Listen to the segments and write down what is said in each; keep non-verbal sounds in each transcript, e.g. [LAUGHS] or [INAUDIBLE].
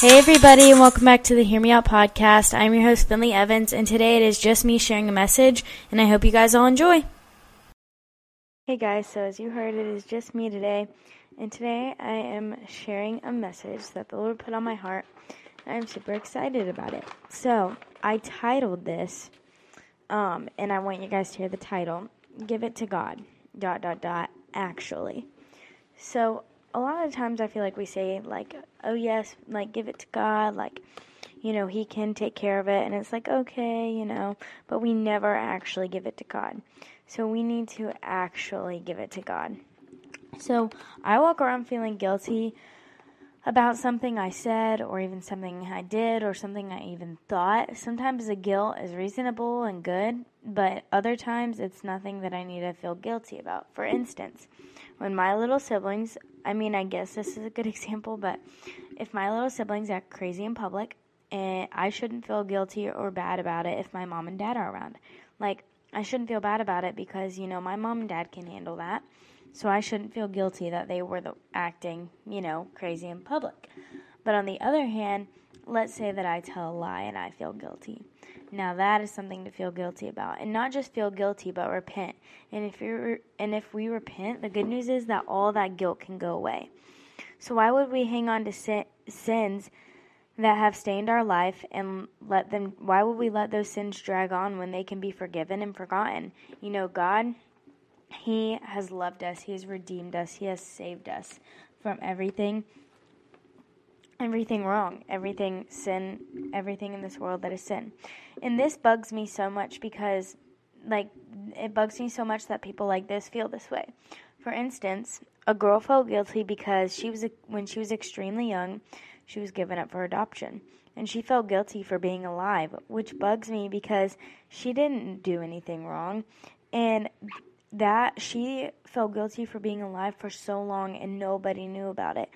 Hey, everybody, and welcome back to the Hear Me Out podcast. I'm your host, Finley Evans, and today it is just me sharing a message, and I hope you guys all enjoy. Hey, guys, so as you heard, it is just me today, and today I am sharing a message that the Lord put on my heart. I'm super excited about it. So, I titled this, um, and I want you guys to hear the title Give It to God, dot, dot, dot, actually. So, a lot of times I feel like we say like, "Oh yes, like give it to God," like you know, he can take care of it and it's like, "Okay, you know," but we never actually give it to God. So we need to actually give it to God. So I walk around feeling guilty about something I said or even something I did or something I even thought. Sometimes the guilt is reasonable and good, but other times it's nothing that I need to feel guilty about. For instance, when my little siblings, I mean, I guess this is a good [LAUGHS] example, but if my little siblings act crazy in public, and I shouldn't feel guilty or bad about it if my mom and dad are around. Like, I shouldn't feel bad about it because, you know, my mom and dad can handle that. So I shouldn't feel guilty that they were the, acting, you know, crazy in public. But on the other hand, let's say that I tell a lie and I feel guilty. Now that is something to feel guilty about, and not just feel guilty, but repent. And if you and if we repent, the good news is that all that guilt can go away. So why would we hang on to sin, sins that have stained our life and let them? Why would we let those sins drag on when they can be forgiven and forgotten? You know, God, He has loved us. He has redeemed us. He has saved us from everything everything wrong, everything sin, everything in this world that is sin. And this bugs me so much because, like, it bugs me so much that people like this feel this way. For instance, a girl felt guilty because she was when she was extremely young, she was given up for adoption, and she felt guilty for being alive, which bugs me because she didn't do anything wrong, and that she felt guilty for being alive for so long and nobody knew about it.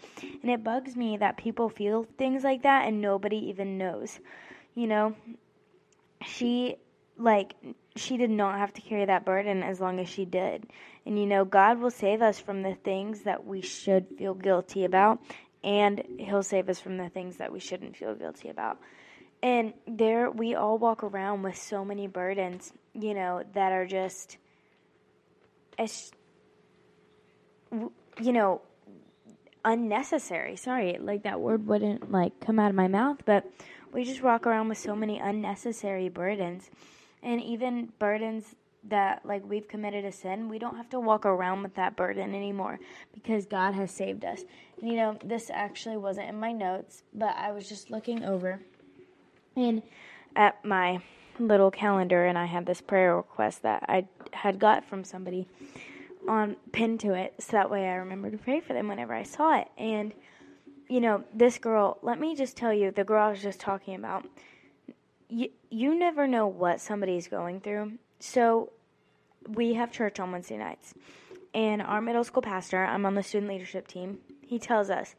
And it bugs me that people feel things like that and nobody even knows. You know, she like she did not have to carry that burden as long as she did. And you know, God will save us from the things that we should feel guilty about and he'll save us from the things that we shouldn't feel guilty about. And there we all walk around with so many burdens, you know, that are just as you know unnecessary. Sorry like that word wouldn't like come out of my mouth but we just walk around with so many unnecessary burdens. And even burdens that like we've committed a sin we don't have to walk around with that burden anymore because god has saved us. And you know this actually wasn't in my notes but i was just looking over and at my little calendar and I had this prayer request that I had got from somebody on pinned to it so that way I remember to pray for them whenever I saw it. And you know, this girl, let me just tell you, the girl I was just talking about, you, you never know what somebody's going through. So we have church on Wednesday nights. And our middle school pastor, I'm on the student leadership team, he tells us,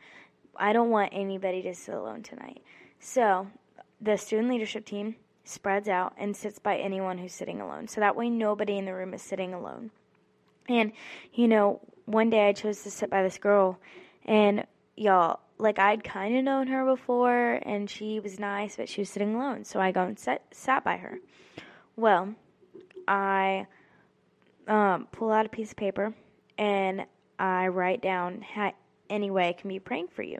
I don't want anybody to sit alone tonight. So the student leadership team spreads out and sits by anyone who's sitting alone. So that way nobody in the room is sitting alone. And, you know, one day I chose to sit by this girl, and y'all, like I'd kind of known her before, and she was nice, but she was sitting alone. So I go and sat, sat by her. Well, I um, pull out a piece of paper and I write down how, any way I can be praying for you.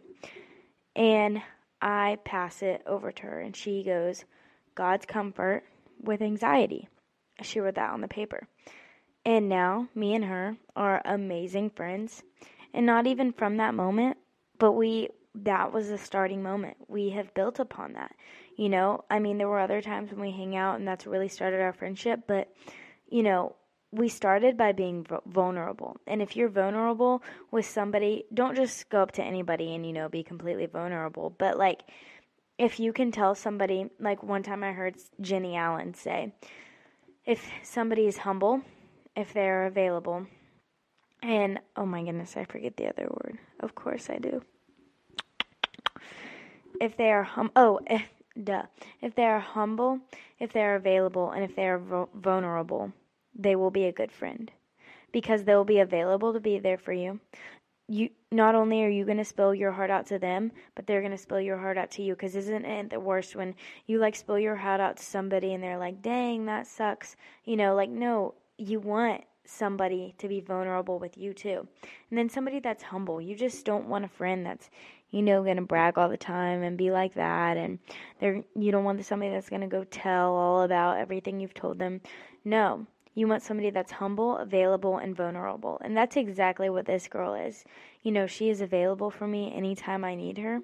And I pass it over to her, and she goes, God's comfort with anxiety. She wrote that on the paper. And now, me and her are amazing friends. And not even from that moment, but we, that was the starting moment. We have built upon that. You know, I mean, there were other times when we hang out and that's really started our friendship, but, you know, we started by being vulnerable. And if you're vulnerable with somebody, don't just go up to anybody and, you know, be completely vulnerable, but like, if you can tell somebody, like one time I heard Jennie Allen say, if somebody is humble, if they're available, and oh my goodness, I forget the other word. Of course I do. If they are hum, oh, if, duh. If they are humble, if they are available, and if they are vulnerable, they will be a good friend because they will be available to be there for you. You not only are you going to spill your heart out to them, but they're going to spill your heart out to you. Because isn't it the worst when you like spill your heart out to somebody and they're like, dang, that sucks? You know, like, no, you want somebody to be vulnerable with you too. And then somebody that's humble. You just don't want a friend that's, you know, going to brag all the time and be like that. And they're, you don't want somebody that's going to go tell all about everything you've told them. No, you want somebody that's humble, available, and vulnerable. And that's exactly what this girl is. You know, she is available for me anytime I need her.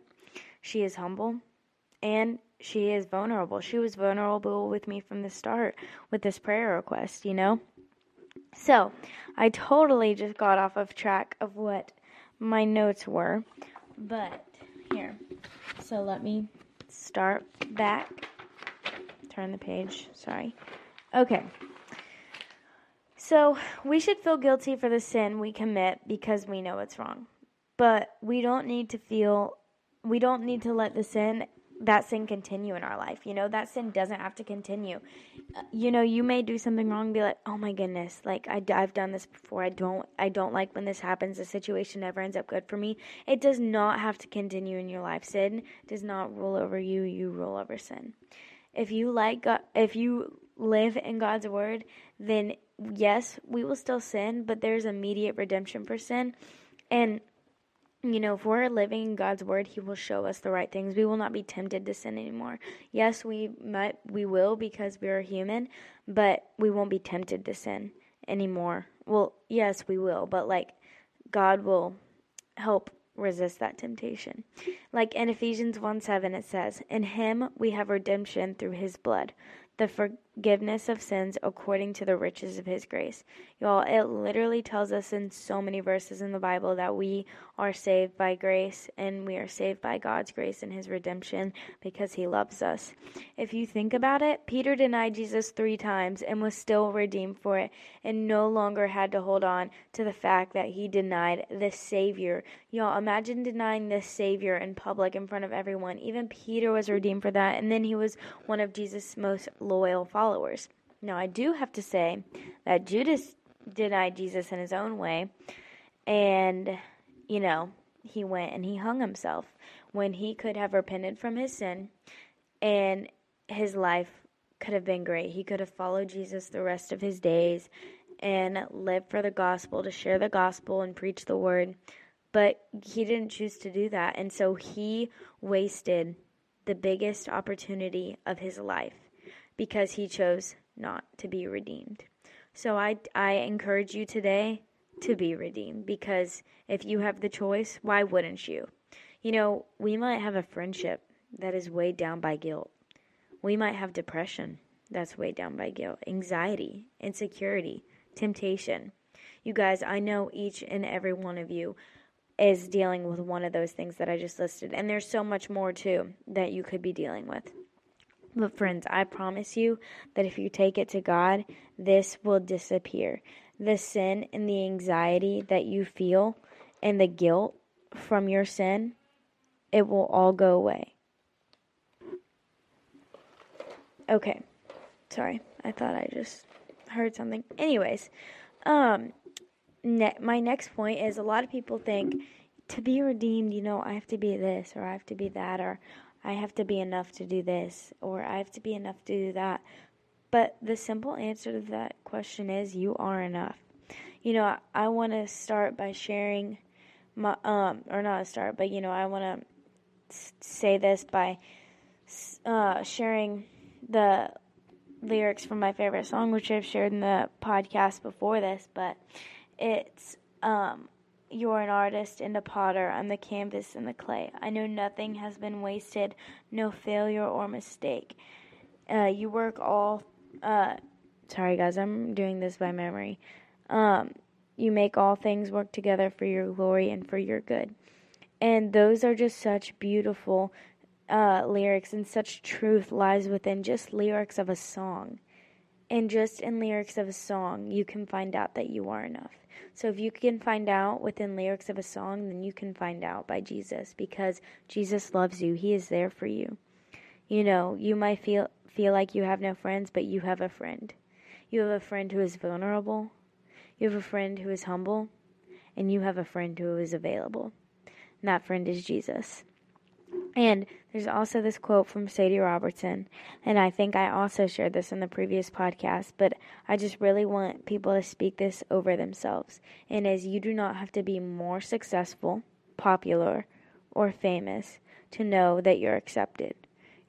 She is humble and she is vulnerable. She was vulnerable with me from the start with this prayer request, you know? So, I totally just got off of track of what my notes were. But, here. So, let me start back. Turn the page. Sorry. Okay. So, we should feel guilty for the sin we commit because we know it's wrong. But we don't need to feel, we don't need to let the sin, that sin continue in our life. You know, that sin doesn't have to continue. Uh, you know, you may do something wrong be like, oh my goodness, like I, I've done this before. I don't, I don't like when this happens. The situation never ends up good for me. It does not have to continue in your life. Sin does not rule over you. You rule over sin. If you like if you live in God's word, then yes, we will still sin, but there's immediate redemption for sin. And you know, if we're living in God's word, He will show us the right things. We will not be tempted to sin anymore. Yes, we might, we will because we are human, but we won't be tempted to sin anymore. Well, yes, we will, but like God will help resist that temptation. Like in Ephesians 1 7, it says, In Him we have redemption through His blood, the forgiveness of sins according to the riches of his grace. Y'all, it literally tells us in so many verses in the Bible that we are saved by grace and we are saved by God's grace and his redemption because he loves us. If you think about it, Peter denied Jesus three times and was still redeemed for it and no longer had to hold on to the fact that he denied the Savior. Y'all, imagine denying the Savior in public in front of everyone. Even Peter was redeemed for that, and then he was one of Jesus' most loyal followers. Now, I do have to say that Judas denied Jesus in his own way, and, you know, he went and he hung himself when he could have repented from his sin and his life could have been great. He could have followed Jesus the rest of his days and lived for the gospel, to share the gospel and preach the word. But he didn't choose to do that. And so he wasted the biggest opportunity of his life because he chose not to be redeemed. So I, I encourage you today to be redeemed because if you have the choice, why wouldn't you? You know, we might have a friendship that is weighed down by guilt. We might have depression that's weighed down by guilt, anxiety, insecurity, temptation. You guys, I know each and every one of you is dealing with one of those things that I just listed. And there's so much more too that you could be dealing with. But, friends, I promise you that if you take it to God, this will disappear. The sin and the anxiety that you feel and the guilt from your sin, it will all go away. Okay. Sorry. I thought I just heard something. Anyways, um ne- my next point is a lot of people think to be redeemed, you know, I have to be this or I have to be that or I have to be enough to do this, or I have to be enough to do that. But the simple answer to that question is you are enough. You know, I, I want to start by sharing my, um, or not start, but you know, I want to say this by uh, sharing the lyrics from my favorite song, which I've shared in the podcast before this, but it's um, you're an artist and a potter. I'm the canvas and the clay. I know nothing has been wasted, no failure or mistake. Uh, you work all. Uh, sorry, guys, I'm doing this by memory. Um, you make all things work together for your glory and for your good. And those are just such beautiful uh, lyrics, and such truth lies within just lyrics of a song. And just in lyrics of a song, you can find out that you are enough. So if you can find out within lyrics of a song, then you can find out by Jesus because Jesus loves you. He is there for you. You know, you might feel feel like you have no friends, but you have a friend. You have a friend who is vulnerable. You have a friend who is humble. and you have a friend who is available. And that friend is Jesus. And there's also this quote from Sadie Robertson, and I think I also shared this in the previous podcast, but I just really want people to speak this over themselves. And as you do not have to be more successful, popular, or famous to know that you're accepted.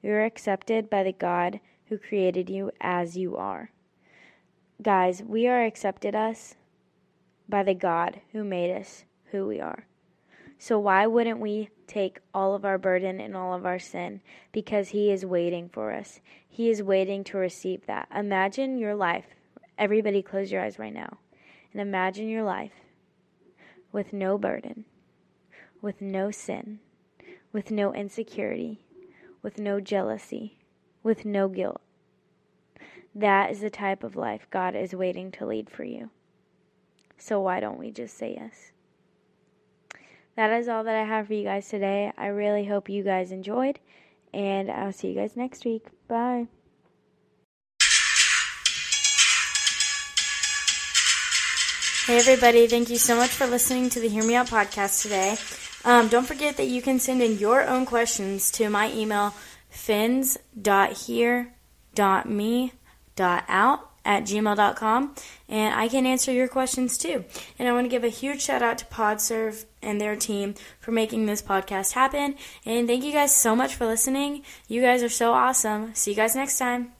You're accepted by the God who created you as you are. Guys, we are accepted us by the God who made us who we are. So why wouldn't we take all of our burden and all of our sin? Because He is waiting for us. He is waiting to receive that. Imagine your life. Everybody, close your eyes right now. And imagine your life with no burden, with no sin, with no insecurity, with no jealousy, with no guilt. That is the type of life God is waiting to lead for you. So why don't we just say yes? That is all that I have for you guys today. I really hope you guys enjoyed, and I'll see you guys next week. Bye. Hey, everybody. Thank you so much for listening to the Hear Me Out podcast today. Um, don't forget that you can send in your own questions to my email, fins.here.me.out at gmail.com and I can answer your questions too. And I want to give a huge shout out to PodServe and their team for making this podcast happen. And thank you guys so much for listening. You guys are so awesome. See you guys next time.